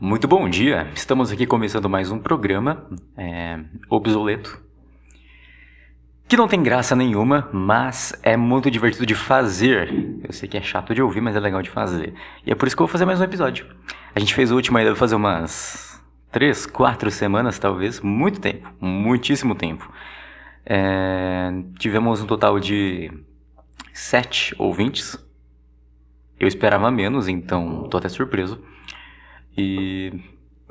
Muito bom dia! Estamos aqui começando mais um programa é, obsoleto. Que não tem graça nenhuma, mas é muito divertido de fazer. Eu sei que é chato de ouvir, mas é legal de fazer. E é por isso que eu vou fazer mais um episódio. A gente fez o último aí, deve fazer umas três, quatro semanas, talvez. Muito tempo, muitíssimo tempo. É, tivemos um total de sete ouvintes. Eu esperava menos, então tô até surpreso. E.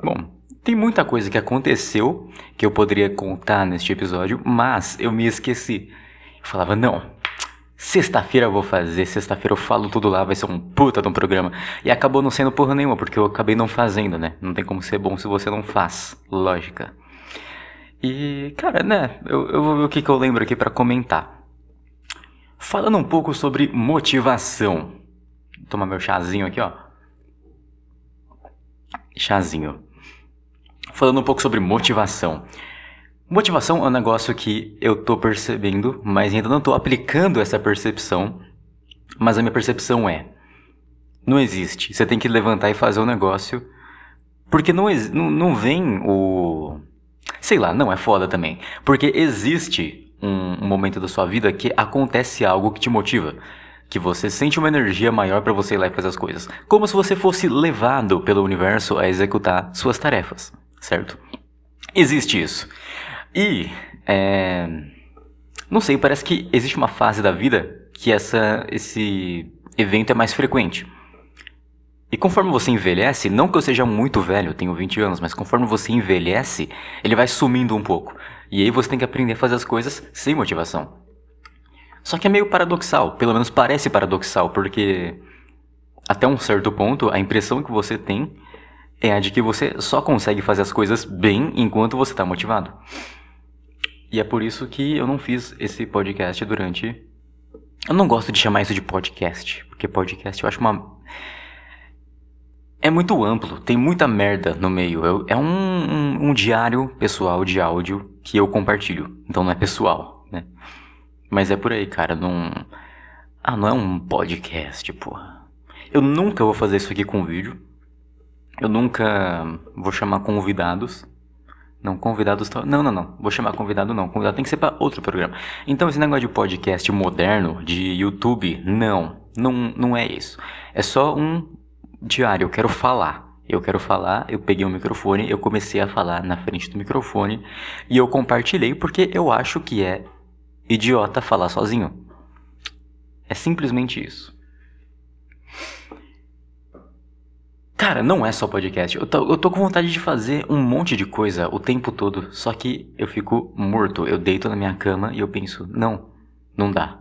Bom, tem muita coisa que aconteceu que eu poderia contar neste episódio, mas eu me esqueci. Eu falava, não, sexta-feira eu vou fazer, sexta-feira eu falo tudo lá, vai ser um puta de um programa. E acabou não sendo porra nenhuma, porque eu acabei não fazendo, né? Não tem como ser bom se você não faz. Lógica. E, cara, né, eu, eu vou ver o que, que eu lembro aqui para comentar. Falando um pouco sobre motivação. Vou tomar meu chazinho aqui, ó chazinho. Falando um pouco sobre motivação. Motivação é um negócio que eu tô percebendo, mas ainda não tô aplicando essa percepção. Mas a minha percepção é: não existe. Você tem que levantar e fazer o um negócio. Porque não, não, não vem o. Sei lá, não é foda também. Porque existe um, um momento da sua vida que acontece algo que te motiva que você sente uma energia maior para você ir lá e fazer as coisas, como se você fosse levado pelo universo a executar suas tarefas, certo? Existe isso. E é... não sei, parece que existe uma fase da vida que essa esse evento é mais frequente. E conforme você envelhece, não que eu seja muito velho, eu tenho 20 anos, mas conforme você envelhece, ele vai sumindo um pouco. E aí você tem que aprender a fazer as coisas sem motivação. Só que é meio paradoxal, pelo menos parece paradoxal, porque até um certo ponto a impressão que você tem é a de que você só consegue fazer as coisas bem enquanto você está motivado. E é por isso que eu não fiz esse podcast durante. Eu não gosto de chamar isso de podcast, porque podcast eu acho uma. É muito amplo, tem muita merda no meio. Eu, é um, um, um diário pessoal de áudio que eu compartilho, então não é pessoal, né? Mas é por aí, cara. Não. Ah, não é um podcast, porra. Eu nunca vou fazer isso aqui com vídeo. Eu nunca vou chamar convidados. Não, convidados. Não, não, não. Vou chamar convidado não. Convidado tem que ser para outro programa. Então, esse negócio de podcast moderno, de YouTube, não. Não, não é isso. É só um diário. Eu quero falar. Eu quero falar, eu peguei o um microfone, eu comecei a falar na frente do microfone e eu compartilhei porque eu acho que é idiota falar sozinho. É simplesmente isso. Cara, não é só podcast. Eu tô, eu tô com vontade de fazer um monte de coisa o tempo todo. Só que eu fico morto. Eu deito na minha cama e eu penso, não, não dá.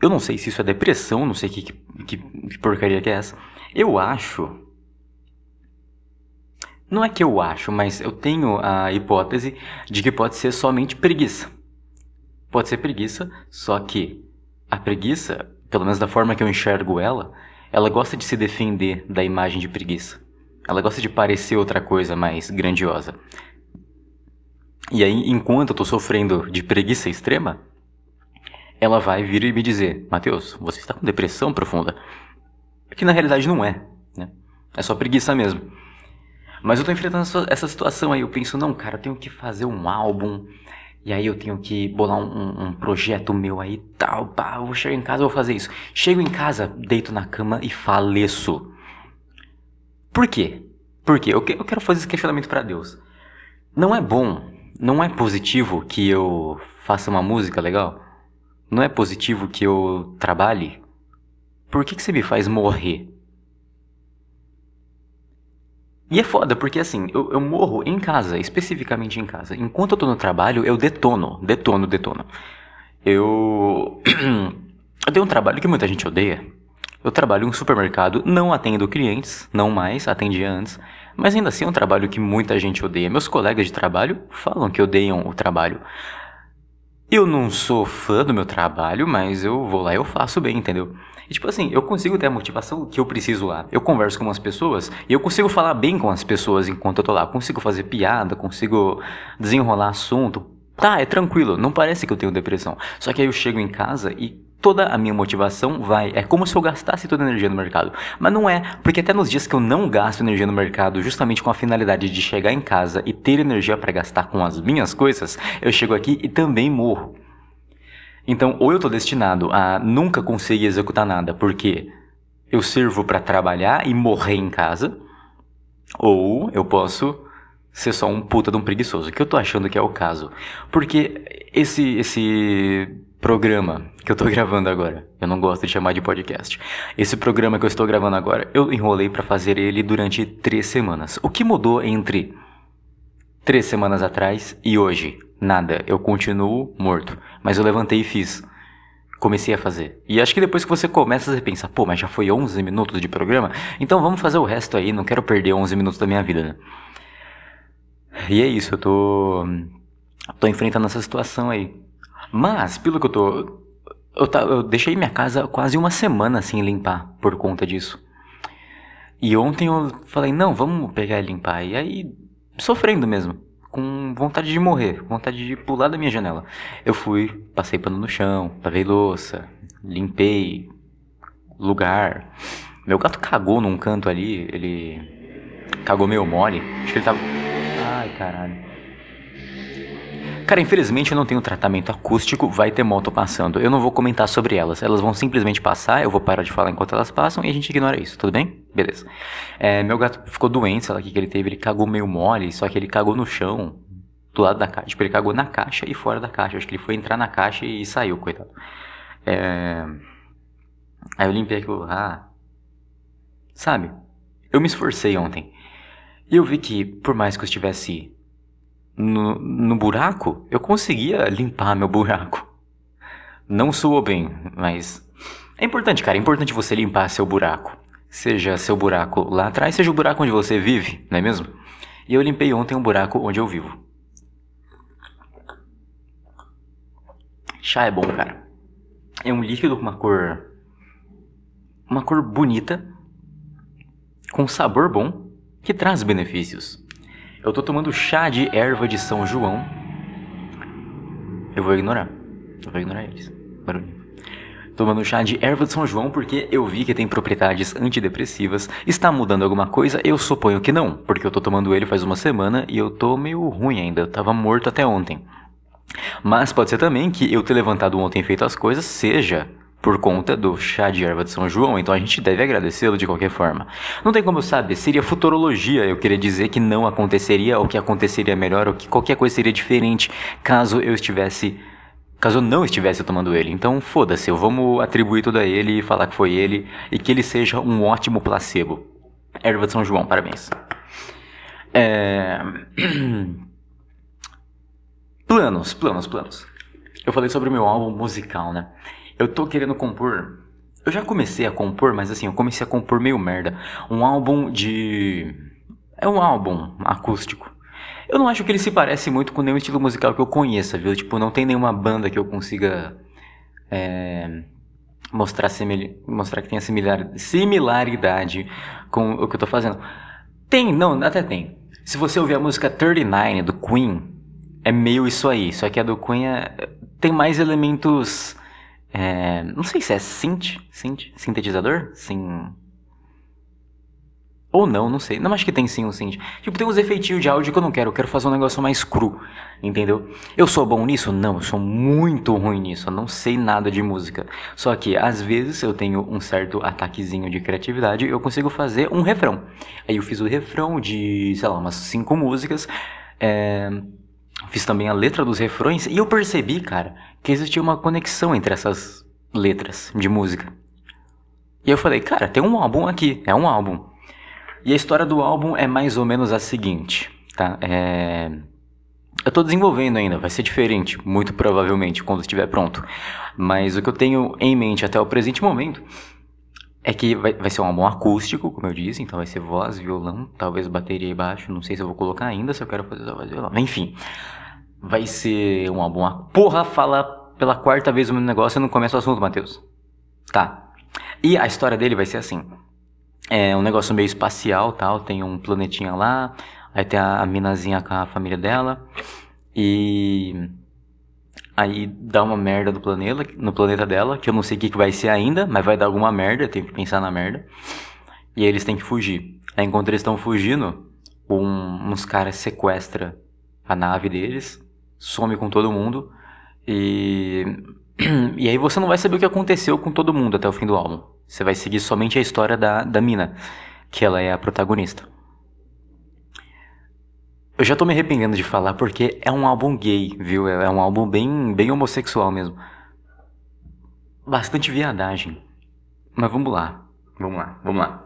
Eu não sei se isso é depressão, não sei que, que, que porcaria que é essa. Eu acho. Não é que eu acho, mas eu tenho a hipótese de que pode ser somente preguiça. Pode ser preguiça, só que a preguiça, pelo menos da forma que eu enxergo ela, ela gosta de se defender da imagem de preguiça. Ela gosta de parecer outra coisa mais grandiosa. E aí, enquanto eu tô sofrendo de preguiça extrema, ela vai vir e me dizer: Mateus, você está com depressão profunda. Que na realidade não é, né? É só preguiça mesmo. Mas eu tô enfrentando essa situação aí. Eu penso: não, cara, eu tenho que fazer um álbum e aí eu tenho que bolar um, um projeto meu aí tal, pá, vou chegar em casa, vou fazer isso. Chego em casa, deito na cama e faleço. Por quê? Por quê? Eu, que, eu quero fazer esse questionamento para Deus. Não é bom, não é positivo que eu faça uma música legal? Não é positivo que eu trabalhe? Por que, que você me faz morrer? E é foda, porque assim, eu, eu morro em casa, especificamente em casa. Enquanto eu tô no trabalho, eu detono, detono, detono. Eu. eu tenho um trabalho que muita gente odeia. Eu trabalho em um supermercado, não atendo clientes, não mais, atendia antes. Mas ainda assim é um trabalho que muita gente odeia. Meus colegas de trabalho falam que odeiam o trabalho. Eu não sou fã do meu trabalho, mas eu vou lá e eu faço bem, entendeu? E tipo assim, eu consigo ter a motivação que eu preciso lá. Eu converso com umas pessoas e eu consigo falar bem com as pessoas enquanto eu tô lá. Consigo fazer piada, consigo desenrolar assunto. Tá, é tranquilo, não parece que eu tenho depressão. Só que aí eu chego em casa e toda a minha motivação vai. É como se eu gastasse toda a energia no mercado. Mas não é, porque até nos dias que eu não gasto energia no mercado, justamente com a finalidade de chegar em casa e ter energia para gastar com as minhas coisas, eu chego aqui e também morro. Então, ou eu estou destinado a nunca conseguir executar nada, porque eu sirvo para trabalhar e morrer em casa, ou eu posso ser só um puta de um preguiçoso, que eu tô achando que é o caso. Porque esse esse programa que eu tô gravando agora, eu não gosto de chamar de podcast. Esse programa que eu estou gravando agora, eu enrolei para fazer ele durante três semanas. O que mudou entre três semanas atrás e hoje? Nada. Eu continuo morto. Mas eu levantei e fiz comecei a fazer. E acho que depois que você começa, você pensa, pô, mas já foi 11 minutos de programa? Então vamos fazer o resto aí, não quero perder 11 minutos da minha vida, né? E é isso, eu tô. tô enfrentando essa situação aí. Mas, pelo que eu tô. Eu, eu deixei minha casa quase uma semana sem limpar por conta disso. E ontem eu falei, não, vamos pegar e limpar. E aí, sofrendo mesmo com vontade de morrer, vontade de pular da minha janela. Eu fui, passei pano no chão, lavei louça, limpei lugar. Meu gato cagou num canto ali, ele cagou meio mole. Acho que ele tava. Ai, caralho. Cara, infelizmente eu não tenho tratamento acústico, vai ter moto passando. Eu não vou comentar sobre elas. Elas vão simplesmente passar, eu vou parar de falar enquanto elas passam e a gente ignora isso, tudo bem? Beleza. É, meu gato ficou doente, sei lá o que, ele teve, ele cagou meio mole, só que ele cagou no chão, do lado da caixa. Tipo, ele cagou na caixa e fora da caixa. Acho que ele foi entrar na caixa e saiu, coitado. É... Aí eu limpei aquilo lá. Sabe? Eu me esforcei ontem. E eu vi que, por mais que eu estivesse no, no buraco, eu conseguia limpar meu buraco. Não soou bem, mas é importante, cara. É importante você limpar seu buraco. Seja seu buraco lá atrás, seja o buraco onde você vive, não é mesmo? E eu limpei ontem um buraco onde eu vivo. Chá é bom, cara. É um líquido com uma cor. Uma cor bonita, com sabor bom, que traz benefícios. Eu tô tomando chá de erva de São João. Eu vou ignorar. Eu vou ignorar eles. Barulho. Tomando chá de erva de São João porque eu vi que tem propriedades antidepressivas. Está mudando alguma coisa? Eu suponho que não, porque eu tô tomando ele faz uma semana e eu tô meio ruim ainda. Eu tava morto até ontem. Mas pode ser também que eu ter levantado ontem e feito as coisas seja por conta do chá de erva de São João, então a gente deve agradecê-lo de qualquer forma. Não tem como saber, seria futurologia eu querer dizer que não aconteceria, ou que aconteceria melhor, ou que qualquer coisa seria diferente caso eu estivesse. Caso não estivesse tomando ele. Então foda-se, vamos atribuir tudo a ele e falar que foi ele e que ele seja um ótimo placebo. Erva de São João, parabéns. É... planos, planos, planos. Eu falei sobre o meu álbum musical, né? Eu tô querendo compor. Eu já comecei a compor, mas assim, eu comecei a compor meio merda. Um álbum de. É um álbum acústico. Eu não acho que ele se parece muito com nenhum estilo musical que eu conheça, viu? Tipo, não tem nenhuma banda que eu consiga. É, mostrar, mostrar que tenha similar... similaridade com o que eu tô fazendo. Tem, não, até tem. Se você ouvir a música 39 do Queen, é meio isso aí. Só que a do Queen é... tem mais elementos é, não sei se é synth, synth, sintetizador? Sim. Ou não, não sei. Não acho que tem sim um synth. Tipo, tem uns efeitinhos de áudio que eu não quero. Eu quero fazer um negócio mais cru, entendeu? Eu sou bom nisso? Não, eu sou muito ruim nisso. Eu não sei nada de música. Só que, às vezes, eu tenho um certo ataquezinho de criatividade eu consigo fazer um refrão. Aí eu fiz o refrão de, sei lá, umas cinco músicas. É... Fiz também a letra dos refrões e eu percebi, cara, que existia uma conexão entre essas letras de música. E eu falei, cara, tem um álbum aqui, é um álbum. E a história do álbum é mais ou menos a seguinte, tá? É... Eu tô desenvolvendo ainda, vai ser diferente, muito provavelmente, quando estiver pronto. Mas o que eu tenho em mente até o presente momento é que vai, vai ser um álbum acústico, como eu disse, então vai ser voz, violão, talvez bateria e baixo, não sei se eu vou colocar ainda, se eu quero fazer só voz e violão. Enfim, vai ser um álbum. Porra, fala pela quarta vez o mesmo negócio e não começa o assunto, Matheus. Tá. E a história dele vai ser assim. É um negócio meio espacial, tal, tem um planetinha lá, aí tem a, a minazinha com a família dela, e Aí dá uma merda no planeta, no planeta dela, que eu não sei o que, que vai ser ainda, mas vai dar alguma merda, eu tenho que pensar na merda. E aí eles têm que fugir. Aí enquanto eles estão fugindo, um, uns caras sequestram a nave deles, some com todo mundo. E. E aí você não vai saber o que aconteceu com todo mundo até o fim do álbum. Você vai seguir somente a história da, da mina, que ela é a protagonista. Eu já tô me arrependendo de falar porque é um álbum gay, viu? É um álbum bem, bem homossexual mesmo. Bastante viadagem. Mas vamos lá. Vamos lá, vamos lá.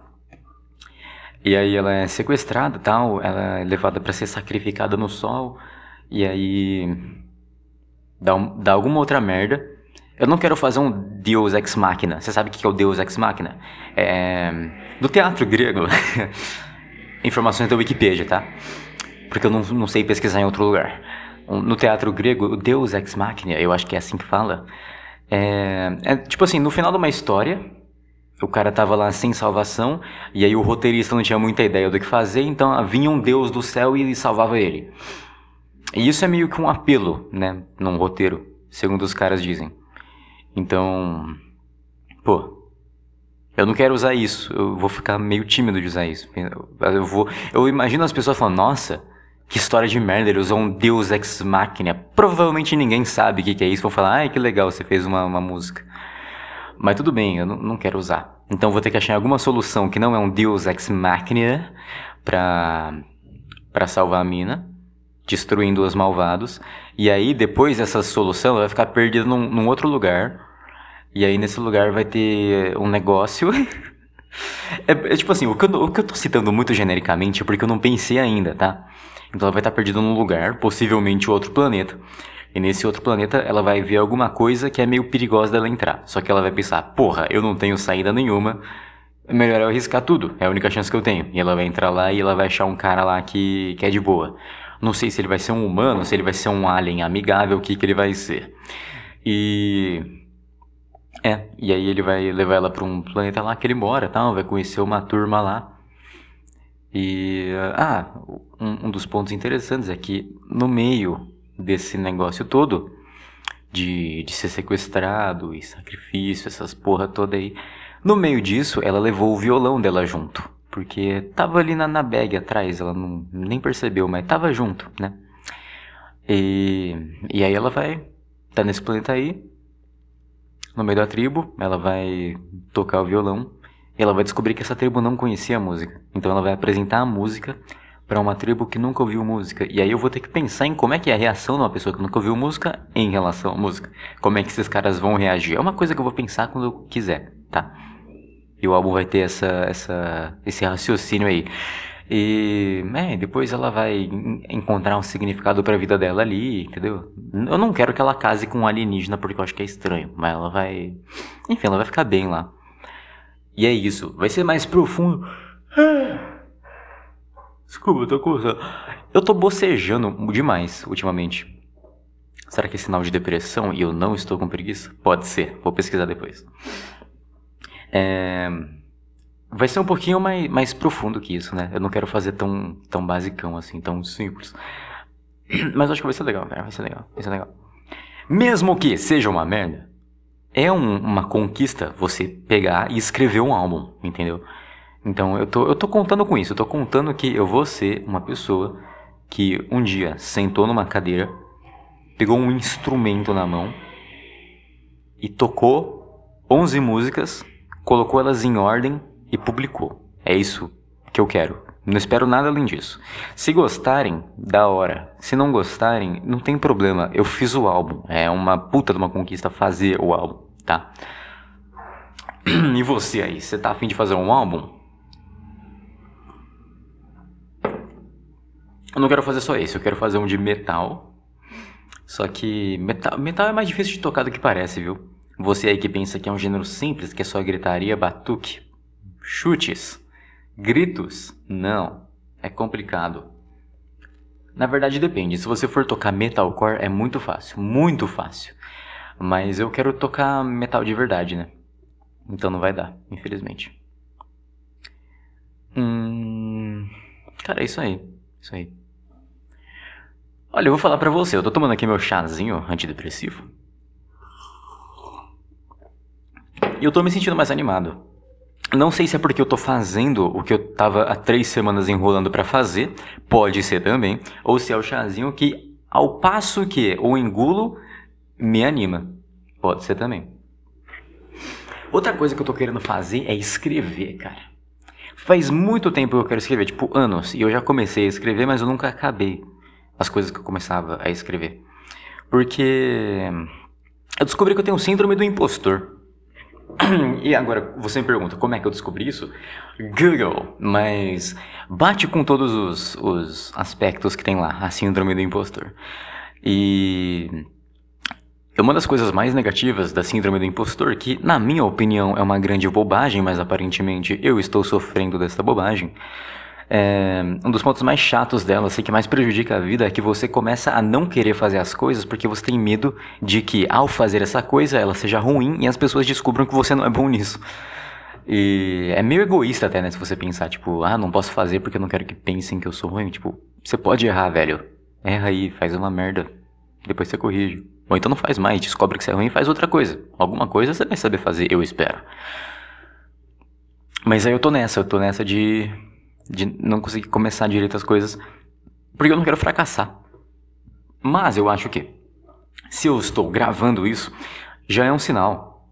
E aí ela é sequestrada tal, ela é levada para ser sacrificada no sol. E aí. Dá, um, dá alguma outra merda. Eu não quero fazer um Deus Ex Machina. Você sabe o que é o Deus Ex Machina? É. Do teatro grego. Informações da Wikipedia, tá? Porque eu não, não sei pesquisar em outro lugar. No teatro grego, o Deus Ex Machina, eu acho que é assim que fala, é, é tipo assim, no final de uma história, o cara tava lá sem salvação, e aí o roteirista não tinha muita ideia do que fazer, então vinha um Deus do céu e salvava ele. E isso é meio que um apelo, né, num roteiro, segundo os caras dizem. Então, pô, eu não quero usar isso, eu vou ficar meio tímido de usar isso. Eu vou, eu imagino as pessoas falando, nossa, que história de merda, ele usou um Deus Ex Machina. Provavelmente ninguém sabe o que, que é isso. Vão falar, ai que legal, você fez uma, uma música. Mas tudo bem, eu não, não quero usar. Então vou ter que achar alguma solução que não é um Deus Ex Machina pra, pra salvar a mina, destruindo os malvados. E aí, depois dessa solução, ela vai ficar perdida num, num outro lugar. E aí, nesse lugar, vai ter um negócio. é, é, tipo assim, o que, eu, o que eu tô citando muito genericamente é porque eu não pensei ainda, tá? Então ela vai estar perdida num lugar, possivelmente outro planeta. E nesse outro planeta ela vai ver alguma coisa que é meio perigosa dela entrar. Só que ela vai pensar, porra, eu não tenho saída nenhuma. É melhor eu arriscar tudo. É a única chance que eu tenho. E ela vai entrar lá e ela vai achar um cara lá que, que é de boa. Não sei se ele vai ser um humano, se ele vai ser um alien amigável, o que, que ele vai ser. E. É, e aí ele vai levar ela para um planeta lá que ele mora, tal, vai conhecer uma turma lá. E ah, um, um dos pontos interessantes é que no meio desse negócio todo de, de ser sequestrado e sacrifício, essas porra toda aí, no meio disso ela levou o violão dela junto, porque tava ali na, na bag atrás, ela não, nem percebeu, mas tava junto, né? E, e aí ela vai, tá nesse planeta aí, no meio da tribo, ela vai tocar o violão ela vai descobrir que essa tribo não conhecia a música. Então ela vai apresentar a música para uma tribo que nunca ouviu música. E aí eu vou ter que pensar em como é que é a reação de uma pessoa que nunca ouviu música em relação à música. Como é que esses caras vão reagir. É uma coisa que eu vou pensar quando eu quiser, tá? E o álbum vai ter essa, essa, esse raciocínio aí. E é, depois ela vai encontrar um significado para a vida dela ali, entendeu? Eu não quero que ela case com um alienígena porque eu acho que é estranho, mas ela vai, enfim, ela vai ficar bem lá. E é isso, vai ser mais profundo. Desculpa, eu tô coçando. Eu tô bocejando demais ultimamente. Será que é sinal de depressão e eu não estou com preguiça? Pode ser, vou pesquisar depois. É... Vai ser um pouquinho mais, mais profundo que isso, né? Eu não quero fazer tão, tão basicão assim, tão simples. Mas acho que vai ser legal, cara. Vai ser legal, vai ser legal. Mesmo que seja uma merda, é um, uma conquista você pegar e escrever um álbum, entendeu? Então eu tô, eu tô contando com isso, eu tô contando que eu vou ser uma pessoa que um dia sentou numa cadeira, pegou um instrumento na mão e tocou 11 músicas, colocou elas em ordem e publicou. É isso que eu quero. Não espero nada além disso. Se gostarem, da hora. Se não gostarem, não tem problema. Eu fiz o álbum. É uma puta de uma conquista fazer o álbum, tá? E você aí, você tá afim de fazer um álbum? Eu não quero fazer só esse, eu quero fazer um de metal. Só que metal, metal é mais difícil de tocar do que parece, viu? Você aí que pensa que é um gênero simples, que é só gritaria, batuque, chutes Gritos? Não. É complicado. Na verdade depende. Se você for tocar metalcore é muito fácil, muito fácil. Mas eu quero tocar metal de verdade, né? Então não vai dar, infelizmente. Hum... Cara, é isso aí. Isso aí. Olha, eu vou falar pra você, eu tô tomando aqui meu chazinho antidepressivo. E eu tô me sentindo mais animado. Não sei se é porque eu tô fazendo o que eu tava há três semanas enrolando para fazer, pode ser também, ou se é o chazinho que, ao passo que o engulo, me anima. Pode ser também. Outra coisa que eu tô querendo fazer é escrever, cara. Faz muito tempo que eu quero escrever, tipo anos, e eu já comecei a escrever, mas eu nunca acabei as coisas que eu começava a escrever. Porque eu descobri que eu tenho síndrome do impostor. E agora você me pergunta, como é que eu descobri isso? Google, mas bate com todos os, os aspectos que tem lá, a síndrome do impostor. E uma das coisas mais negativas da síndrome do impostor, que na minha opinião é uma grande bobagem, mas aparentemente eu estou sofrendo dessa bobagem, é, um dos pontos mais chatos dela, assim, que mais prejudica a vida, é que você começa a não querer fazer as coisas porque você tem medo de que ao fazer essa coisa ela seja ruim e as pessoas descubram que você não é bom nisso. E é meio egoísta até, né, se você pensar, tipo, ah, não posso fazer porque eu não quero que pensem que eu sou ruim. Tipo, você pode errar, velho. Erra aí, faz uma merda. Depois você corrige. Ou então não faz mais, descobre que você é ruim e faz outra coisa. Alguma coisa você vai saber fazer, eu espero. Mas aí eu tô nessa, eu tô nessa de, de não conseguir começar direito as coisas, porque eu não quero fracassar. Mas eu acho que, se eu estou gravando isso, já é um sinal.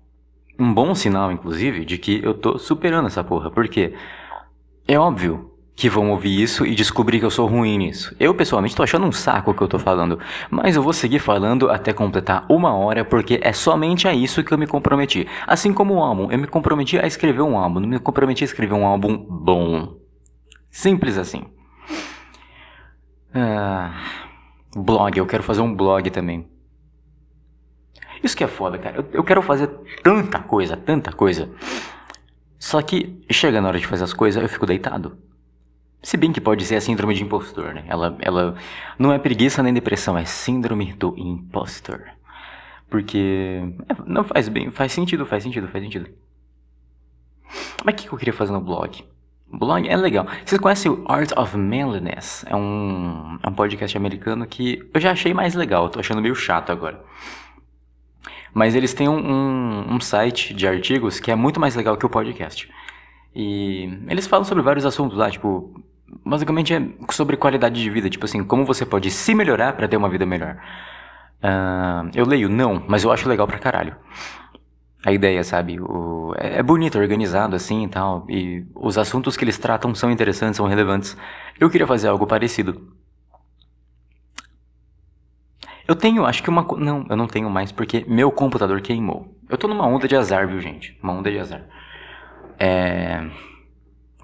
Um bom sinal, inclusive, de que eu tô superando essa porra. Porque é óbvio que vão ouvir isso e descobrir que eu sou ruim nisso. Eu, pessoalmente, tô achando um saco o que eu tô falando, mas eu vou seguir falando até completar uma hora, porque é somente a isso que eu me comprometi. Assim como o álbum, eu me comprometi a escrever um álbum, não me comprometi a escrever um álbum bom. Simples assim. Ah, blog, eu quero fazer um blog também. Isso que é foda, cara. Eu, eu quero fazer tanta coisa, tanta coisa. Só que chega na hora de fazer as coisas, eu fico deitado. Se bem que pode ser a síndrome de impostor, né? Ela, ela não é preguiça nem depressão, é síndrome do impostor. Porque é, não faz bem, faz sentido, faz sentido, faz sentido. Mas o que eu queria fazer no blog? Blog é legal. Vocês conhecem o Art of Manliness? É um, é um podcast americano que eu já achei mais legal, tô achando meio chato agora. Mas eles têm um, um, um site de artigos que é muito mais legal que o podcast. E eles falam sobre vários assuntos lá, tipo, basicamente é sobre qualidade de vida, tipo assim, como você pode se melhorar para ter uma vida melhor. Uh, eu leio, não, mas eu acho legal pra caralho. A ideia, sabe? O, é, é bonito, organizado assim e tal. E os assuntos que eles tratam são interessantes, são relevantes. Eu queria fazer algo parecido. Eu tenho, acho que uma. Não, eu não tenho mais porque meu computador queimou. Eu tô numa onda de azar, viu, gente? Uma onda de azar. É.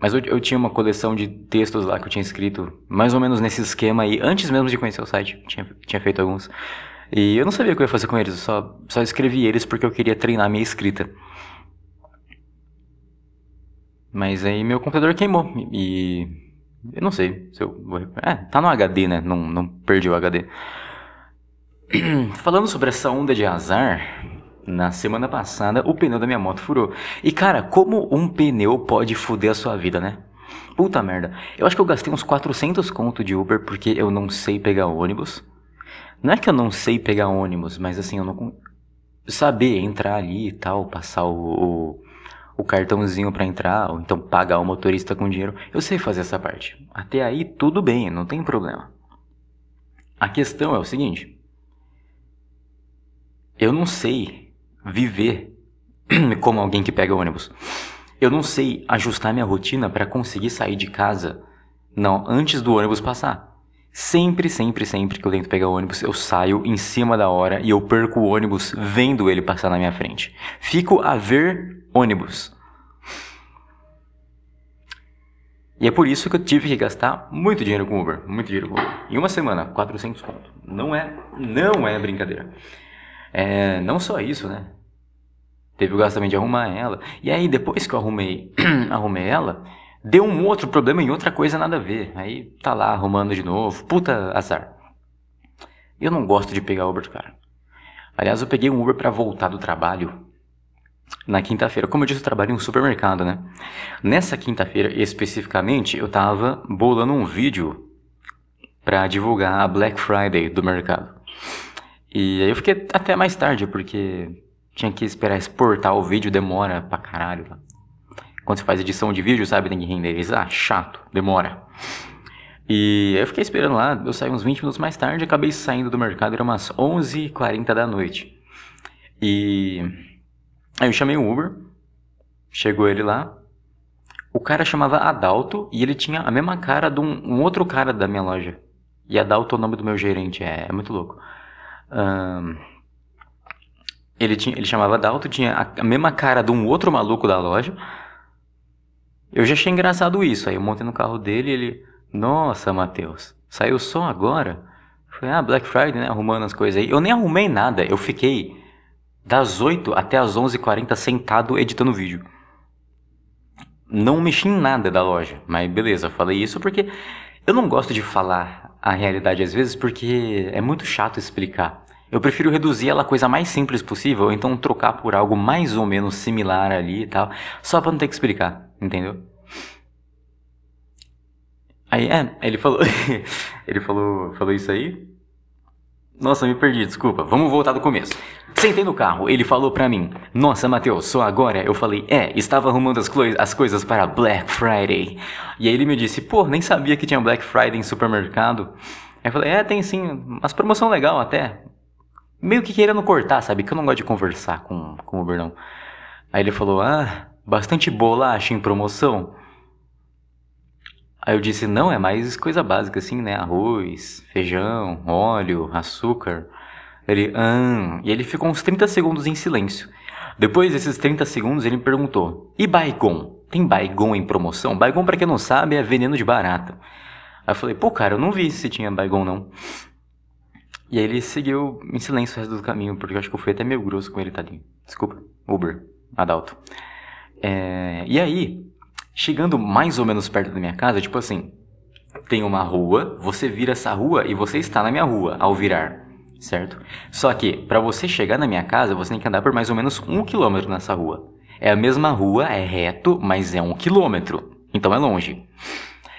Mas eu, eu, tinha uma coleção de textos lá que eu tinha escrito, mais ou menos nesse esquema aí, antes mesmo de conhecer o site. Tinha, tinha feito alguns. E eu não sabia o que eu ia fazer com eles, eu só, só escrevi eles porque eu queria treinar minha escrita. Mas aí meu computador queimou. E. Eu não sei se eu vou. É, tá no HD, né? Não, não perdi o HD. Falando sobre essa onda de azar, na semana passada, o pneu da minha moto furou. E cara, como um pneu pode foder a sua vida, né? Puta merda. Eu acho que eu gastei uns 400 conto de Uber porque eu não sei pegar ônibus. Não é que eu não sei pegar ônibus, mas assim, eu não. Saber entrar ali e tal, passar o, o, o cartãozinho para entrar, ou então pagar o motorista com dinheiro. Eu sei fazer essa parte. Até aí, tudo bem, não tem problema. A questão é o seguinte: eu não sei viver como alguém que pega ônibus. Eu não sei ajustar minha rotina para conseguir sair de casa não antes do ônibus passar. Sempre, sempre, sempre que eu tento pegar o ônibus, eu saio em cima da hora e eu perco o ônibus vendo ele passar na minha frente. Fico a ver ônibus. E é por isso que eu tive que gastar muito dinheiro com Uber, muito dinheiro com Uber. Em uma semana, 400 conto. Não é, não é brincadeira. É, não só isso, né? Teve o gasto também de arrumar ela. E aí, depois que eu arrumei, arrumei ela, deu um outro problema em outra coisa nada a ver. Aí tá lá arrumando de novo. Puta azar. Eu não gosto de pegar Uber, cara. Aliás, eu peguei um Uber para voltar do trabalho na quinta-feira. Como eu disse, eu trabalho em um supermercado, né? Nessa quinta-feira, especificamente, eu tava bolando um vídeo para divulgar a Black Friday do mercado. E aí eu fiquei até mais tarde, porque tinha que esperar exportar o vídeo, demora pra caralho. Quando você faz edição de vídeo, sabe, tem que renderizar, chato, demora. E eu fiquei esperando lá, eu saí uns 20 minutos mais tarde, acabei saindo do mercado, era umas 11h40 da noite. E aí eu chamei um Uber, chegou ele lá, o cara chamava Adalto e ele tinha a mesma cara de um, um outro cara da minha loja. E Adalto é o nome do meu gerente, é, é muito louco. Um, ele, tinha, ele chamava Adalto, tinha a, a, mesma cara de um outro maluco da loja. Eu já achei engraçado isso. Aí eu montei no carro dele e ele. Nossa, Matheus, saiu só agora? Falei, ah, Black Friday, né? Arrumando as coisas aí. Eu nem arrumei nada. Eu fiquei das 8 até as 11h40 sentado editando vídeo. Não mexi em nada da loja. Mas beleza, falei isso porque eu não gosto de falar a realidade às vezes porque é muito chato explicar. Eu prefiro reduzir ela à coisa mais simples possível, ou então trocar por algo mais ou menos similar ali e tal, só pra não ter que explicar, entendeu? Aí, é, ele falou, ele falou, falou isso aí. Nossa, me perdi, desculpa. Vamos voltar do começo. Sentei no carro, ele falou pra mim: Nossa, Matheus, só agora? Eu falei: É, estava arrumando as, as coisas para Black Friday. E aí ele me disse: Pô, nem sabia que tinha Black Friday em supermercado. Aí eu falei: É, tem sim, mas promoção legal até. Meio que querendo cortar, sabe? Que eu não gosto de conversar com, com o Uber, não. Aí ele falou: Ah, bastante bolacha em promoção. Aí eu disse, não, é mais coisa básica assim, né? Arroz, feijão, óleo, açúcar. Ele, ah. E ele ficou uns 30 segundos em silêncio. Depois desses 30 segundos, ele me perguntou: E Baigon? Tem Baigon em promoção? Baigon, pra quem não sabe, é veneno de barata. Aí eu falei: Pô, cara, eu não vi se tinha Baigon não. E aí ele seguiu em silêncio o resto do caminho, porque eu acho que eu fui até meio grosso com ele, tadinho. Desculpa, Uber, Adalto. É... E aí, Chegando mais ou menos perto da minha casa, tipo assim, tem uma rua, você vira essa rua e você está na minha rua ao virar, certo? Só que para você chegar na minha casa, você tem que andar por mais ou menos um quilômetro nessa rua. É a mesma rua, é reto, mas é um quilômetro, então é longe.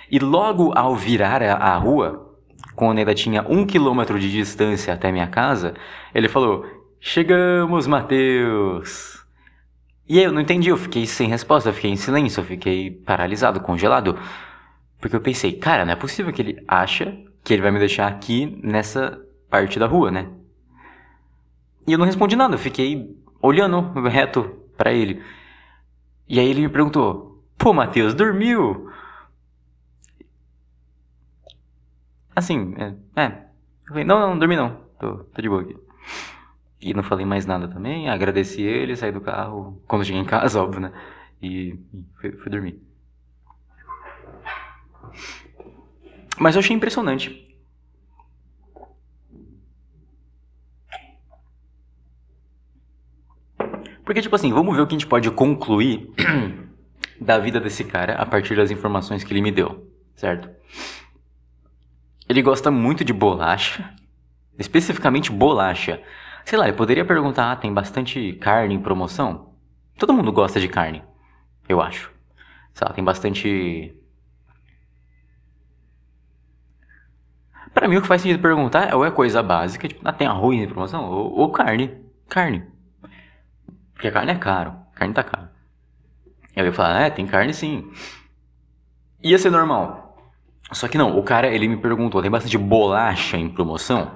E logo ao virar a, a rua, quando ainda tinha um quilômetro de distância até minha casa, ele falou: Chegamos, Mateus! E aí eu não entendi, eu fiquei sem resposta, eu fiquei em silêncio, eu fiquei paralisado, congelado. Porque eu pensei, cara, não é possível que ele acha que ele vai me deixar aqui nessa parte da rua, né? E eu não respondi nada, eu fiquei olhando reto para ele. E aí ele me perguntou: Pô, Matheus, dormiu? Assim, é. é. Eu falei: Não, não, dormi não, tô, tô de boa aqui. E não falei mais nada também, agradeci ele, saí do carro, quando cheguei em casa, óbvio, né? E, fui, fui dormir. Mas eu achei impressionante. Porque, tipo assim, vamos ver o que a gente pode concluir da vida desse cara a partir das informações que ele me deu, certo? Ele gosta muito de bolacha, especificamente bolacha. Sei lá, ele poderia perguntar: ah, tem bastante carne em promoção? Todo mundo gosta de carne, eu acho. Sei lá, tem bastante. Pra mim, o que faz sentido perguntar é ou é coisa básica, tipo, ah, tem arroz em promoção? Ou, ou carne. Carne. Porque a carne é caro. Carne tá caro. Eu ia falar, é, tem carne sim. Ia ser normal. Só que não, o cara, ele me perguntou, tem bastante bolacha em promoção?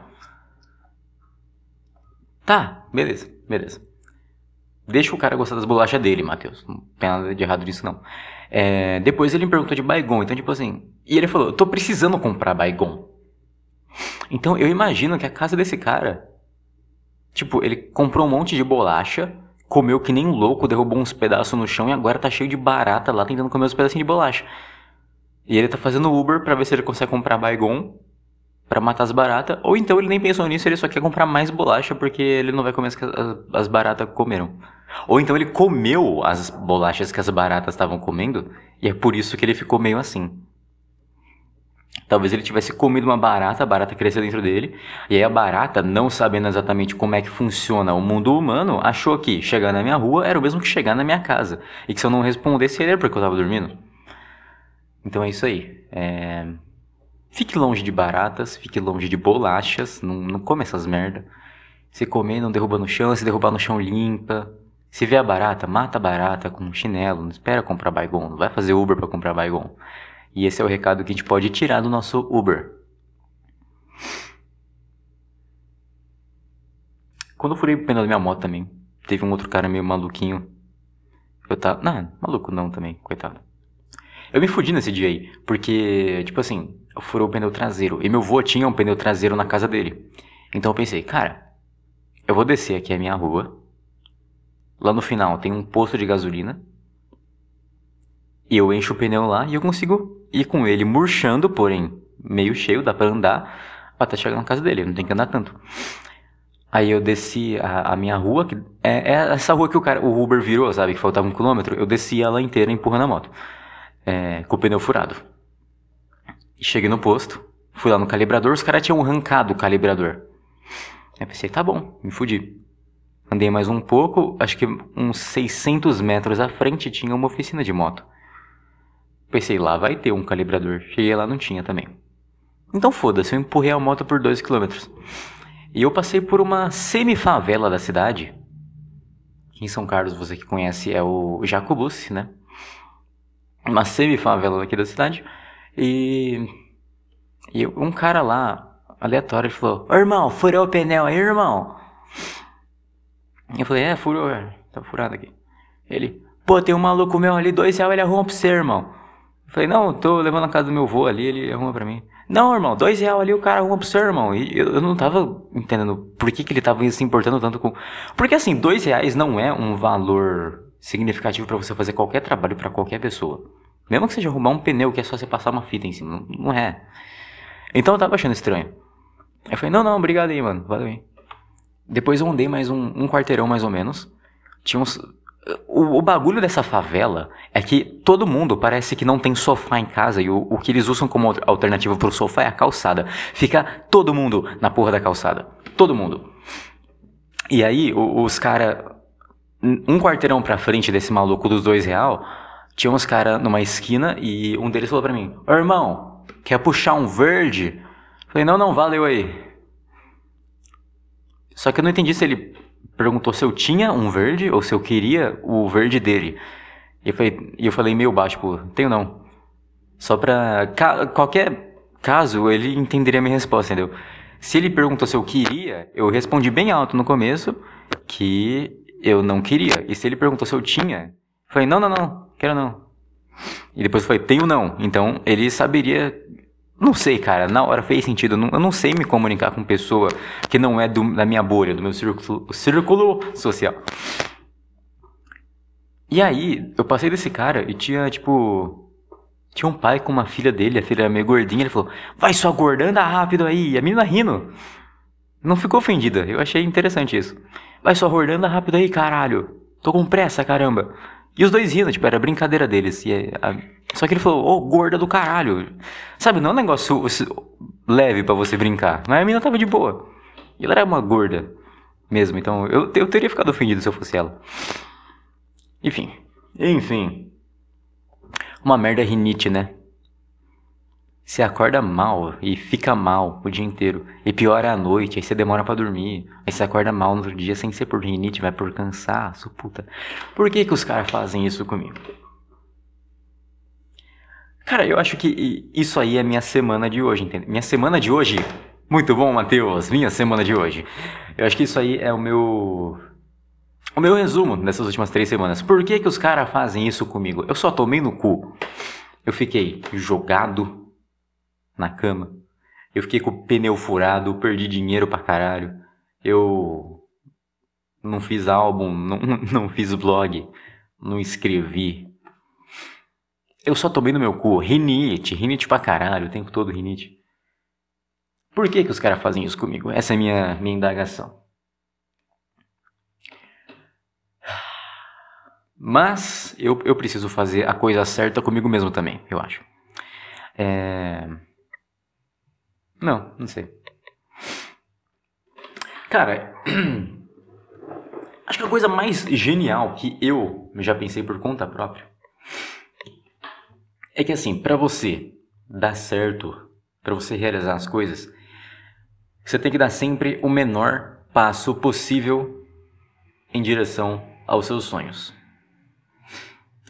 Tá, beleza, beleza. Deixa o cara gostar das bolachas dele, Matheus. Não tem nada de errado nisso, não. É, depois ele me perguntou de Baigon. Então, tipo assim. E ele falou: tô precisando comprar Baigon. Então, eu imagino que a casa desse cara. Tipo, ele comprou um monte de bolacha, comeu que nem louco, derrubou uns pedaços no chão e agora tá cheio de barata lá tentando comer os pedacinhos de bolacha. E ele tá fazendo Uber pra ver se ele consegue comprar Baigon para matar as baratas, ou então ele nem pensou nisso, ele só quer comprar mais bolacha porque ele não vai comer as, as baratas comeram. Ou então ele comeu as bolachas que as baratas estavam comendo e é por isso que ele ficou meio assim. Talvez ele tivesse comido uma barata, a barata cresceu dentro dele, e aí a barata, não sabendo exatamente como é que funciona o mundo humano, achou que chegar na minha rua era o mesmo que chegar na minha casa. E que se eu não respondesse, ele era porque eu tava dormindo. Então é isso aí. É... Fique longe de baratas, fique longe de bolachas, não, não come essas merda. Se comer, não derruba no chão, se derrubar no chão, limpa. Se vê a barata, mata a barata com um chinelo, não espera comprar Baygon, não vai fazer Uber para comprar Baygon. E esse é o recado que a gente pode tirar do nosso Uber. Quando eu furei o pneu da minha moto também, teve um outro cara meio maluquinho. Eu tava. Não, maluco não também, coitado. Eu me fudi nesse dia aí, porque, tipo assim, eu furei o pneu traseiro. E meu avô tinha um pneu traseiro na casa dele. Então eu pensei, cara, eu vou descer aqui a minha rua. Lá no final tem um posto de gasolina. E eu encho o pneu lá e eu consigo ir com ele murchando, porém meio cheio, dá pra andar até chegar na casa dele, não tem que andar tanto. Aí eu desci a, a minha rua, que é, é, essa rua que o cara, o Uber virou, sabe, que faltava um quilômetro, eu desci ela inteira empurrando a moto, é, com o pneu furado. Cheguei no posto, fui lá no calibrador, os caras tinham arrancado o calibrador. Aí pensei, tá bom, me fudi. Andei mais um pouco, acho que uns 600 metros à frente tinha uma oficina de moto. Pensei, lá vai ter um calibrador. Cheguei lá, não tinha também. Então foda-se, eu empurrei a moto por 2 quilômetros. E eu passei por uma semi-favela da cidade. Em São Carlos, você que conhece, é o Jacobus, né? Uma semi-favela aqui da cidade. E, e um cara lá, aleatório, falou: Ô irmão, furou o pneu aí, irmão? Eu falei: É, furou, é, tá furado aqui. Ele: Pô, tem um maluco meu ali, dois reais, ele arruma pra você, irmão. Eu falei: Não, tô levando a casa do meu avô ali, ele arruma pra mim. Não, irmão, dois reais ali o cara arruma pro seu irmão. E eu, eu não tava entendendo por que, que ele tava se importando tanto com. Porque assim, dois reais não é um valor significativo para você fazer qualquer trabalho para qualquer pessoa. Mesmo que seja arrumar um pneu que é só você passar uma fita em cima. Não é. Então eu tava achando estranho. Aí eu falei, não, não, obrigado aí, mano. Valeu aí. Depois eu andei mais um, um quarteirão mais ou menos. Tinha uns, o, o, bagulho dessa favela é que todo mundo parece que não tem sofá em casa e o, o que eles usam como alternativa pro sofá é a calçada. Fica todo mundo na porra da calçada. Todo mundo. E aí, os caras. Um quarteirão pra frente desse maluco dos dois real, tinha uns caras numa esquina e um deles falou pra mim: Ô irmão, quer puxar um verde? Falei: Não, não, valeu aí. Só que eu não entendi se ele perguntou se eu tinha um verde ou se eu queria o verde dele. E eu falei, eu falei meio baixo, tipo, tenho não. Só pra. Ca qualquer caso, ele entenderia a minha resposta, entendeu? Se ele perguntou se eu queria, eu respondi bem alto no começo que eu não queria. E se ele perguntou se eu tinha, eu falei, não, não, não, quero não. E depois foi, tenho não. Então ele saberia não sei, cara, na hora fez sentido. Eu não, eu não sei me comunicar com pessoa que não é do, da minha bolha, do meu círculo, círculo social. E aí, eu passei desse cara e tinha, tipo. Tinha um pai com uma filha dele, a filha era meio gordinha, ele falou: Vai sua gorda, anda rápido aí. E a menina rindo. Não ficou ofendida, eu achei interessante isso. Vai gorda, anda rápido aí, caralho. Tô com pressa, caramba. E os dois rindo, tipo, era brincadeira deles. E a... Só que ele falou, ô, oh, gorda do caralho. Sabe, não é um negócio leve para você brincar. Mas a menina tava de boa. E ela era uma gorda mesmo, então eu, eu teria ficado ofendido se eu fosse ela. Enfim. Enfim. Uma merda rinite, né? Você acorda mal e fica mal o dia inteiro. E piora à noite, aí você demora para dormir. Aí você acorda mal no outro dia sem ser por rinite, vai por cansaço, puta. Por que que os caras fazem isso comigo? Cara, eu acho que isso aí é minha semana de hoje, entende? Minha semana de hoje. Muito bom, Matheus. Minha semana de hoje. Eu acho que isso aí é o meu. O meu resumo dessas últimas três semanas. Por que que os caras fazem isso comigo? Eu só tomei no cu. Eu fiquei jogado na cama. Eu fiquei com o pneu furado, perdi dinheiro pra caralho. Eu não fiz álbum, não, não fiz blog, não escrevi, eu só tomei no meu cu. Rinite, rinite pra caralho, o tempo todo rinite. Por que, que os caras fazem isso comigo? Essa é a minha, minha indagação. Mas eu, eu preciso fazer a coisa certa comigo mesmo também, eu acho. É... Não, não sei. Cara, acho que a coisa mais genial que eu já pensei por conta própria é que assim, para você dar certo para você realizar as coisas, você tem que dar sempre o menor passo possível em direção aos seus sonhos.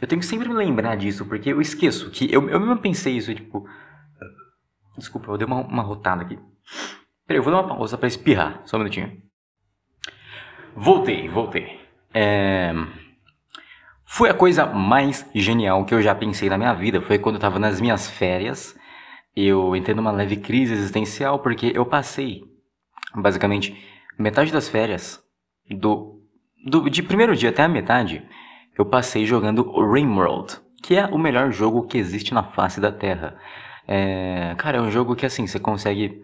Eu tenho que sempre me lembrar disso, porque eu esqueço que eu, eu mesmo pensei isso, tipo. Desculpa, eu dei uma, uma rotada aqui. Peraí, eu vou dar uma pausa pra espirrar, só um minutinho. Voltei, voltei. É... Foi a coisa mais genial que eu já pensei na minha vida. Foi quando eu tava nas minhas férias. Eu entrei numa leve crise existencial porque eu passei, basicamente, metade das férias, do, do de primeiro dia até a metade, eu passei jogando Rimworld, que é o melhor jogo que existe na face da Terra. É, cara, é um jogo que assim, você consegue.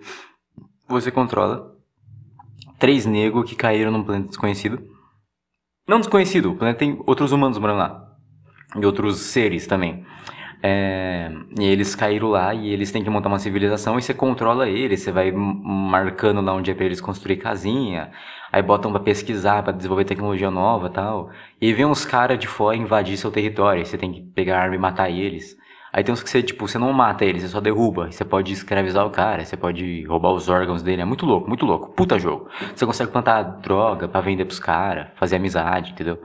Você controla três negros que caíram num planeta desconhecido. Não desconhecido, o planeta tem outros humanos morando lá. E outros seres também. É, e eles caíram lá e eles têm que montar uma civilização e você controla eles, você vai marcando lá onde é pra eles construir casinha, aí botam pra pesquisar, pra desenvolver tecnologia nova tal. E vem uns caras de fora invadir seu território, você tem que pegar arma e matar eles. Aí tem uns que você, tipo, você não mata eles, você só derruba. Você pode escravizar o cara, você pode roubar os órgãos dele. É muito louco, muito louco. Puta jogo. Você consegue plantar droga para vender pros caras, fazer amizade, entendeu?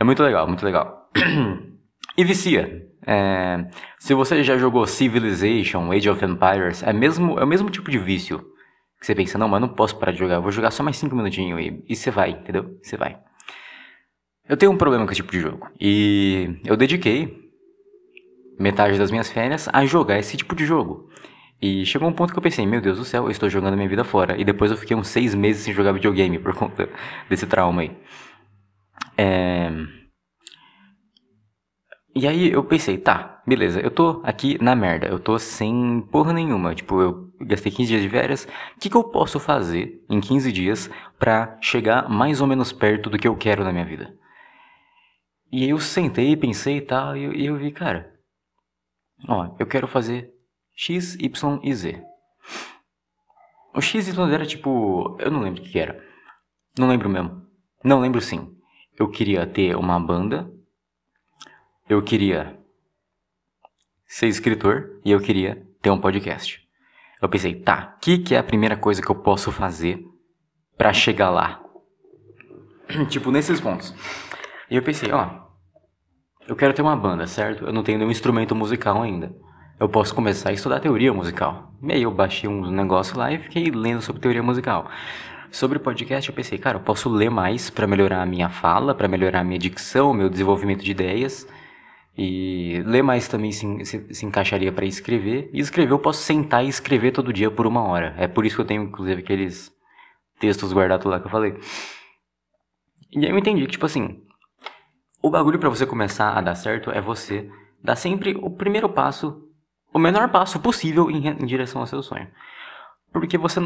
É muito legal, muito legal. e vicia. É, se você já jogou Civilization, Age of Empires, é, mesmo, é o mesmo tipo de vício. Que você pensa, não, mas não posso parar de jogar, vou jogar só mais 5 minutinhos e você vai, entendeu? Você vai. Eu tenho um problema com esse tipo de jogo. E eu dediquei metade das minhas férias a jogar esse tipo de jogo. E chegou um ponto que eu pensei, meu Deus do céu, eu estou jogando minha vida fora. E depois eu fiquei uns seis meses sem jogar videogame por conta desse trauma aí. É... E aí eu pensei, tá, beleza, eu tô aqui na merda, eu tô sem porra nenhuma. Tipo, eu gastei 15 dias de férias. O que, que eu posso fazer em 15 dias para chegar mais ou menos perto do que eu quero na minha vida? E aí eu sentei, pensei e tal, e eu, e eu vi, cara, ó, eu quero fazer X, Y e Z. O X e Y era tipo, eu não lembro o que era. Não lembro mesmo. Não lembro sim. Eu queria ter uma banda eu queria ser escritor e eu queria ter um podcast. Eu pensei, tá, o que, que é a primeira coisa que eu posso fazer para chegar lá? tipo, nesses pontos. E eu pensei, ó, eu quero ter uma banda, certo? Eu não tenho nenhum instrumento musical ainda. Eu posso começar a estudar teoria musical. E aí eu baixei um negócio lá e fiquei lendo sobre teoria musical. Sobre podcast, eu pensei, cara, eu posso ler mais para melhorar a minha fala, para melhorar a minha dicção, meu desenvolvimento de ideias. E ler mais também se, se, se encaixaria para escrever. E escrever eu posso sentar e escrever todo dia por uma hora. É por isso que eu tenho, inclusive, aqueles textos guardados lá que eu falei. E aí eu entendi que, tipo assim, o bagulho para você começar a dar certo é você dar sempre o primeiro passo, o menor passo possível em, em direção ao seu sonho. Porque você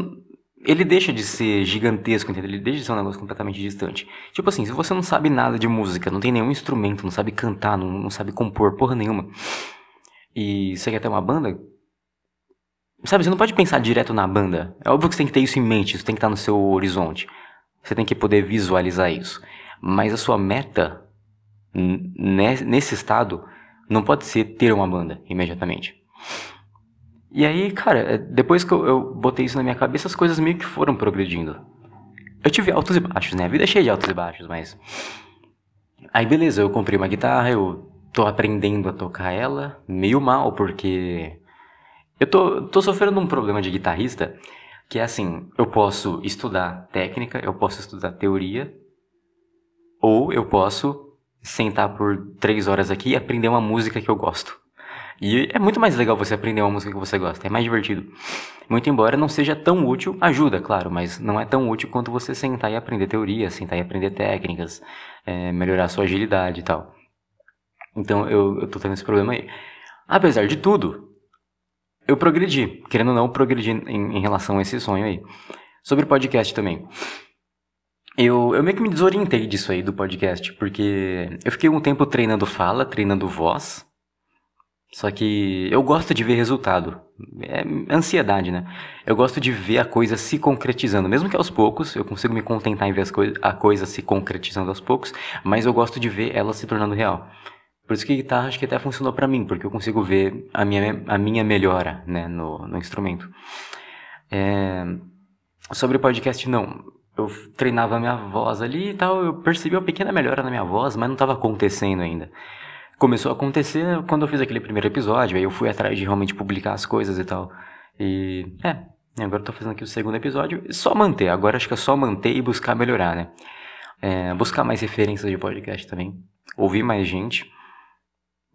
ele deixa de ser gigantesco, entendeu? Ele deixa de ser um negócio completamente distante. Tipo assim, se você não sabe nada de música, não tem nenhum instrumento, não sabe cantar, não, não sabe compor porra nenhuma, e você quer ter uma banda, sabe, você não pode pensar direto na banda. É óbvio que você tem que ter isso em mente, isso tem que estar no seu horizonte. Você tem que poder visualizar isso. Mas a sua meta, nesse estado, não pode ser ter uma banda imediatamente. E aí, cara, é, depois que eu, eu, botei isso na minha cabeça, as coisas meio que foram progredindo. Eu tive altos e baixos, né? A vida é cheia de altos e baixos, mas. Aí, beleza, eu comprei uma guitarra, eu tô aprendendo a tocar ela, meio mal, porque. Eu tô, tô sofrendo um problema de guitarrista, que é assim: eu posso estudar técnica, eu posso estudar teoria, ou eu posso sentar por três horas aqui e aprender uma música que eu gosto. E é muito mais legal você aprender uma música que você gosta, é mais divertido. Muito embora não seja tão útil, ajuda, claro, mas não é tão útil quanto você sentar e aprender teoria, sentar e aprender técnicas, é, melhorar sua agilidade e tal. Então eu, eu tô tendo esse problema aí. Apesar de tudo, eu progredi, querendo ou não, progredi em, em relação a esse sonho aí. Sobre podcast também. Eu, eu meio que me desorientei disso aí do podcast, porque eu fiquei um tempo treinando fala, treinando voz, só que eu gosto de ver resultado. É ansiedade, né? Eu gosto de ver a coisa se concretizando, mesmo que aos poucos, eu consigo me contentar em ver coi a coisa se concretizando aos poucos, mas eu gosto de ver ela se tornando real. Por isso que guitarra acho que até funcionou para mim, porque eu consigo ver a minha, a minha melhora né, no, no instrumento. É, sobre podcast, não. Eu treinava a minha voz ali e tal, eu percebi uma pequena melhora na minha voz, mas não estava acontecendo ainda. Começou a acontecer quando eu fiz aquele primeiro episódio, aí eu fui atrás de realmente publicar as coisas e tal. E é, agora eu tô fazendo aqui o segundo episódio. Só manter, agora acho que é só manter e buscar melhorar, né? É, buscar mais referências de podcast também. Ouvir mais gente.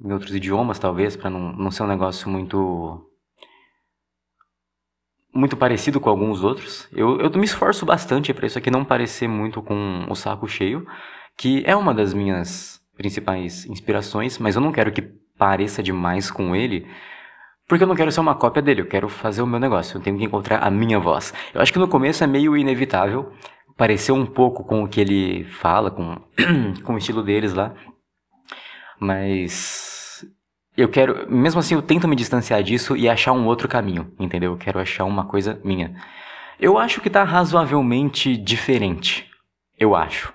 Em outros idiomas, talvez, para não, não ser um negócio muito. Muito parecido com alguns outros. Eu, eu me esforço bastante para isso aqui não parecer muito com o saco cheio, que é uma das minhas principais inspirações, mas eu não quero que pareça demais com ele, porque eu não quero ser uma cópia dele, eu quero fazer o meu negócio, eu tenho que encontrar a minha voz. Eu acho que no começo é meio inevitável parecer um pouco com o que ele fala, com, com o estilo deles lá, mas eu quero, mesmo assim, eu tento me distanciar disso e achar um outro caminho, entendeu? Eu quero achar uma coisa minha. Eu acho que tá razoavelmente diferente. Eu acho.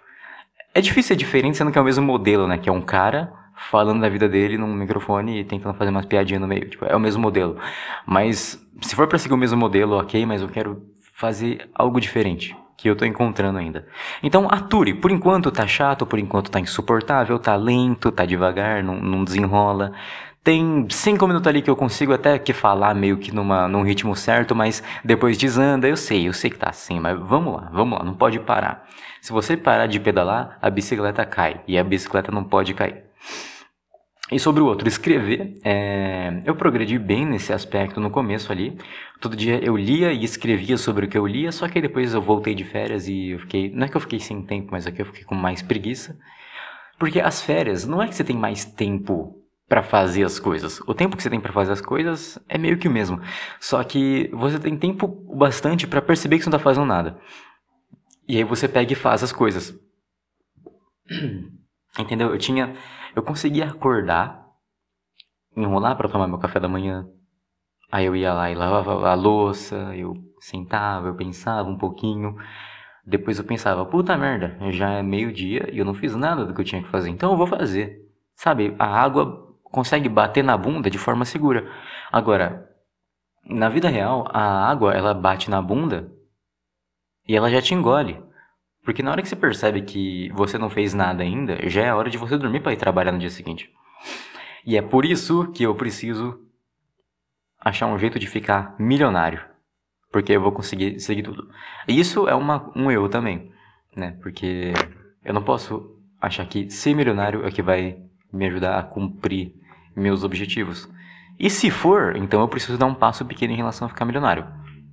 É difícil ser diferente sendo que é o mesmo modelo, né? Que é um cara falando da vida dele num microfone e tentando fazer umas piadinhas no meio. Tipo, é o mesmo modelo. Mas se for para seguir o mesmo modelo, ok, mas eu quero fazer algo diferente. Que eu tô encontrando ainda. Então, ature. Por enquanto tá chato, por enquanto tá insuportável, tá lento, tá devagar, não, não desenrola. Tem cinco minutos ali que eu consigo até que falar meio que numa, num ritmo certo, mas depois desanda. Eu sei, eu sei que tá assim, mas vamos lá, vamos lá, não pode parar. Se você parar de pedalar, a bicicleta cai e a bicicleta não pode cair. E sobre o outro, escrever, é, eu progredi bem nesse aspecto no começo ali. Todo dia eu lia e escrevia sobre o que eu lia, só que depois eu voltei de férias e eu fiquei. Não é que eu fiquei sem tempo, mas aqui é eu fiquei com mais preguiça. Porque as férias, não é que você tem mais tempo para fazer as coisas. O tempo que você tem para fazer as coisas é meio que o mesmo. Só que você tem tempo bastante para perceber que você não tá fazendo nada. E aí você pega e faz as coisas. Entendeu? Eu tinha. Eu conseguia acordar, enrolar para tomar meu café da manhã. Aí eu ia lá e lavava a louça, eu sentava, eu pensava um pouquinho. Depois eu pensava, puta merda, já é meio-dia e eu não fiz nada do que eu tinha que fazer, então eu vou fazer. Sabe, a água consegue bater na bunda de forma segura. Agora, na vida real, a água ela bate na bunda e ela já te engole. Porque na hora que você percebe que você não fez nada ainda, já é hora de você dormir para ir trabalhar no dia seguinte. E é por isso que eu preciso achar um jeito de ficar milionário. Porque eu vou conseguir seguir tudo. E isso é uma, um eu também, né? Porque eu não posso achar que ser milionário é que vai me ajudar a cumprir meus objetivos. E se for, então eu preciso dar um passo pequeno em relação a ficar milionário.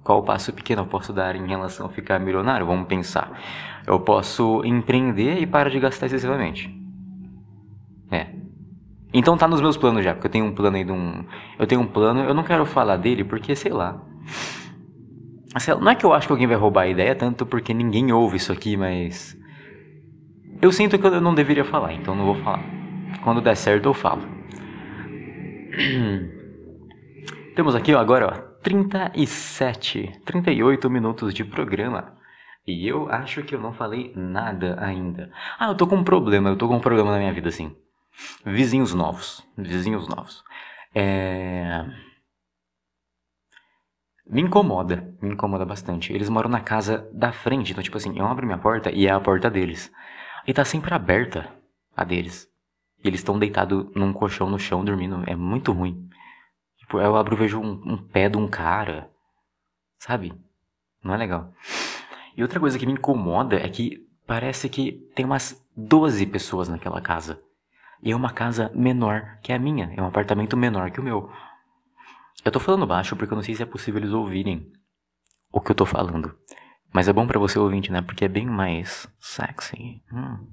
Qual passo pequeno eu posso dar em relação a ficar milionário? Vamos pensar. Eu posso empreender e parar de gastar excessivamente. É. Então tá nos meus planos já, porque eu tenho um plano aí de um. Eu tenho um plano, eu não quero falar dele porque, sei lá. Não é que eu acho que alguém vai roubar a ideia, tanto porque ninguém ouve isso aqui, mas. Eu sinto que eu não deveria falar, então não vou falar. Quando der certo eu falo. Temos aqui ó, agora ó, 37, 38 minutos de programa. E eu acho que eu não falei nada ainda. Ah, eu tô com um problema, eu tô com um problema na minha vida, assim. Vizinhos novos. Vizinhos novos. É... Me incomoda, me incomoda bastante. Eles moram na casa da frente, então, tipo assim, eu abro minha porta e é a porta deles. E tá sempre aberta a deles. E eles estão deitados num colchão no chão dormindo. É muito ruim. Tipo, eu abro e vejo um, um pé de um cara. Sabe? Não é legal. E outra coisa que me incomoda é que parece que tem umas 12 pessoas naquela casa. E é uma casa menor que a minha. É um apartamento menor que o meu. Eu tô falando baixo porque eu não sei se é possível eles ouvirem o que eu tô falando. Mas é bom para você ouvinte, né? Porque é bem mais sexy. Hum.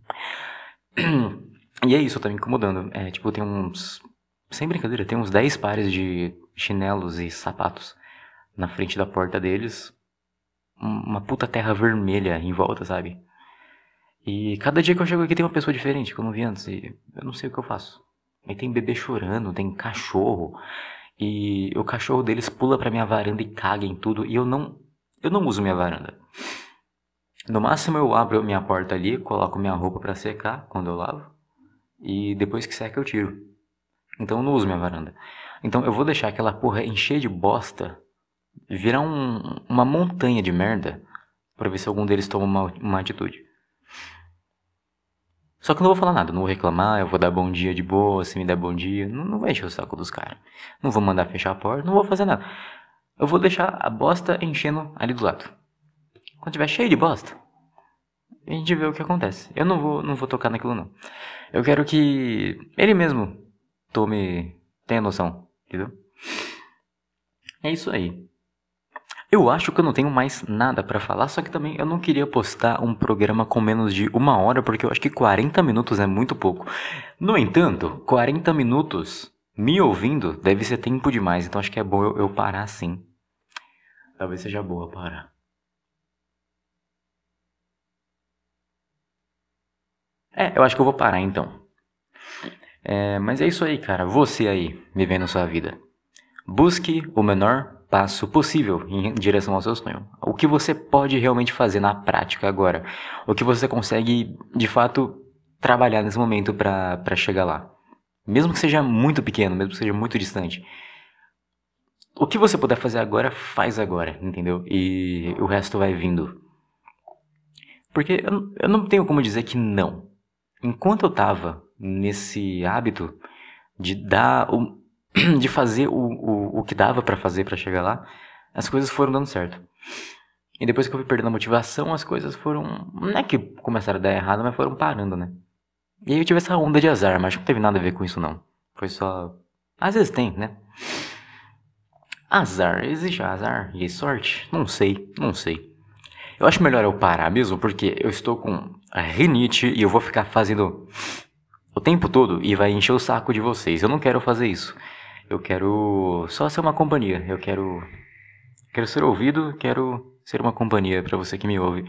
E é isso, tá me incomodando. É, tipo, tem uns. Sem brincadeira, tem uns 10 pares de chinelos e sapatos na frente da porta deles. Uma puta terra vermelha em volta, sabe? E cada dia que eu chego aqui tem uma pessoa diferente que eu não vi antes. E eu não sei o que eu faço. Aí tem bebê chorando, tem cachorro. E o cachorro deles pula pra minha varanda e caga em tudo. E eu não. Eu não uso minha varanda. No máximo eu abro minha porta ali, coloco minha roupa para secar quando eu lavo e depois que seca eu tiro. Então não uso minha varanda. Então eu vou deixar aquela porra encher de bosta, virar um, uma montanha de merda, para ver se algum deles toma uma, uma atitude. Só que eu não vou falar nada, não vou reclamar, eu vou dar bom dia de boa, se me der bom dia, não, não vai encher o saco dos caras. Não vou mandar fechar a porta, não vou fazer nada. Eu vou deixar a bosta enchendo ali do lado. Quando tiver cheio de bosta, a gente vê o que acontece. Eu não vou, não vou tocar naquilo não. Eu quero que ele mesmo tome, tenha noção, entendeu? É isso aí. Eu acho que eu não tenho mais nada para falar, só que também eu não queria postar um programa com menos de uma hora, porque eu acho que 40 minutos é muito pouco. No entanto, 40 minutos me ouvindo deve ser tempo demais, então acho que é bom eu, eu parar sim. Talvez seja boa parar. É, eu acho que eu vou parar então. É, mas é isso aí, cara. Você aí, vivendo sua vida. Busque o menor passo possível em direção ao seu sonho. O que você pode realmente fazer na prática agora? O que você consegue, de fato, trabalhar nesse momento para chegar lá? Mesmo que seja muito pequeno, mesmo que seja muito distante. O que você puder fazer agora, faz agora, entendeu? E o resto vai vindo. Porque eu, eu não tenho como dizer que não. Enquanto eu tava nesse hábito de dar o, de fazer o, o, o que dava para fazer para chegar lá, as coisas foram dando certo. E depois que eu fui perdendo a motivação, as coisas foram. Não é que começaram a dar errado, mas foram parando, né? E aí eu tive essa onda de azar, mas não teve nada a ver com isso, não. Foi só. Às vezes tem, né? Azar, existe azar e sorte? Não sei, não sei. Eu acho melhor eu parar mesmo, porque eu estou com a rinite e eu vou ficar fazendo o tempo todo e vai encher o saco de vocês. Eu não quero fazer isso. Eu quero só ser uma companhia. Eu quero quero ser ouvido, quero ser uma companhia para você que me ouve.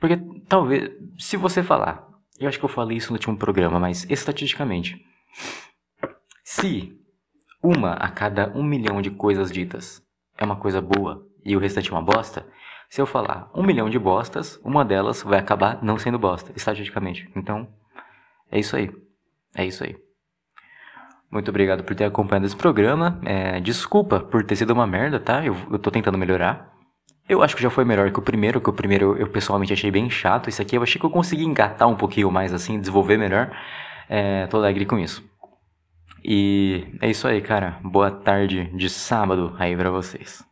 Porque talvez se você falar, eu acho que eu falei isso no último programa, mas estatisticamente, se uma a cada um milhão de coisas ditas é uma coisa boa e o restante é uma bosta, se eu falar um milhão de bostas, uma delas vai acabar não sendo bosta, estatisticamente. Então, é isso aí. É isso aí. Muito obrigado por ter acompanhado esse programa. É, desculpa por ter sido uma merda, tá? Eu, eu tô tentando melhorar. Eu acho que já foi melhor que o primeiro, que o primeiro eu, eu pessoalmente achei bem chato. Isso aqui eu achei que eu consegui engatar um pouquinho mais assim, desenvolver melhor. É, tô alegre com isso. E é isso aí, cara. Boa tarde de sábado aí pra vocês.